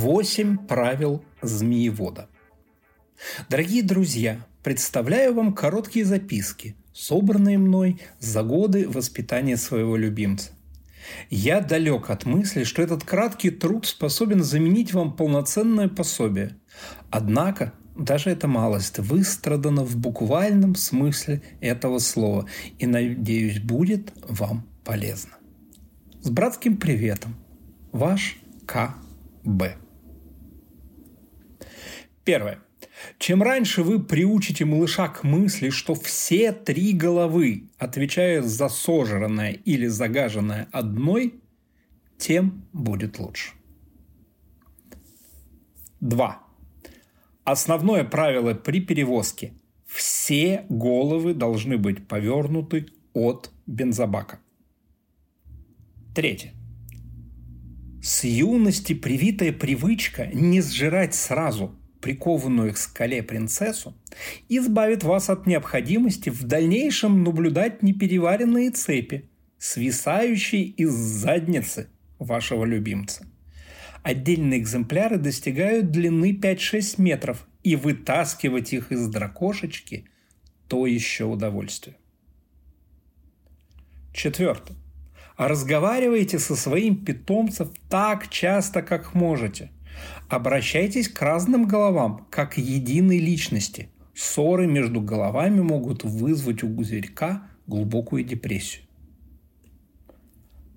Восемь правил змеевода. Дорогие друзья, представляю вам короткие записки, собранные мной за годы воспитания своего любимца. Я далек от мысли, что этот краткий труд способен заменить вам полноценное пособие. Однако даже эта малость выстрадана в буквальном смысле этого слова и, надеюсь, будет вам полезно. С братским приветом. Ваш К.Б. Первое. Чем раньше вы приучите малыша к мысли, что все три головы отвечают за сожранное или загаженное одной, тем будет лучше. Два. Основное правило при перевозке – все головы должны быть повернуты от бензобака. Третье. С юности привитая привычка не сжирать сразу прикованную к скале принцессу избавит вас от необходимости в дальнейшем наблюдать непереваренные цепи, свисающие из задницы вашего любимца. Отдельные экземпляры достигают длины 5-6 метров, и вытаскивать их из дракошечки – то еще удовольствие. Четвертое. Разговаривайте со своим питомцем так часто, как можете. Обращайтесь к разным головам, как к единой личности. Ссоры между головами могут вызвать у зверька глубокую депрессию.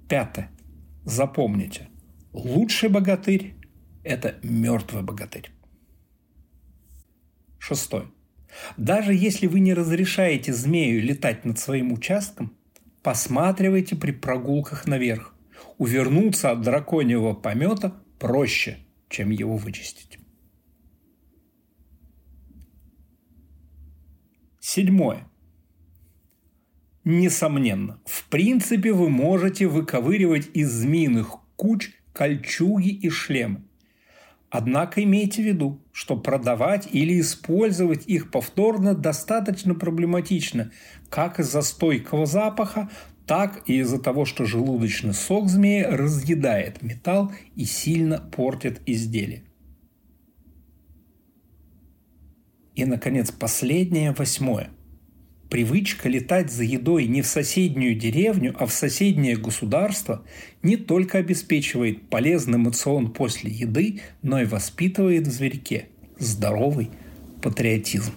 Пятое. Запомните. Лучший богатырь – это мертвый богатырь. Шестой. Даже если вы не разрешаете змею летать над своим участком, посматривайте при прогулках наверх. Увернуться от драконьего помета проще, чем его вычистить. Седьмое. Несомненно, в принципе вы можете выковыривать из змеиных куч кольчуги и шлемы. Однако имейте в виду, что продавать или использовать их повторно достаточно проблематично, как из-за стойкого запаха, так и из-за того, что желудочный сок змеи разъедает металл и сильно портит изделие. И, наконец, последнее, восьмое. Привычка летать за едой не в соседнюю деревню, а в соседнее государство не только обеспечивает полезный эмоцион после еды, но и воспитывает в зверьке здоровый патриотизм.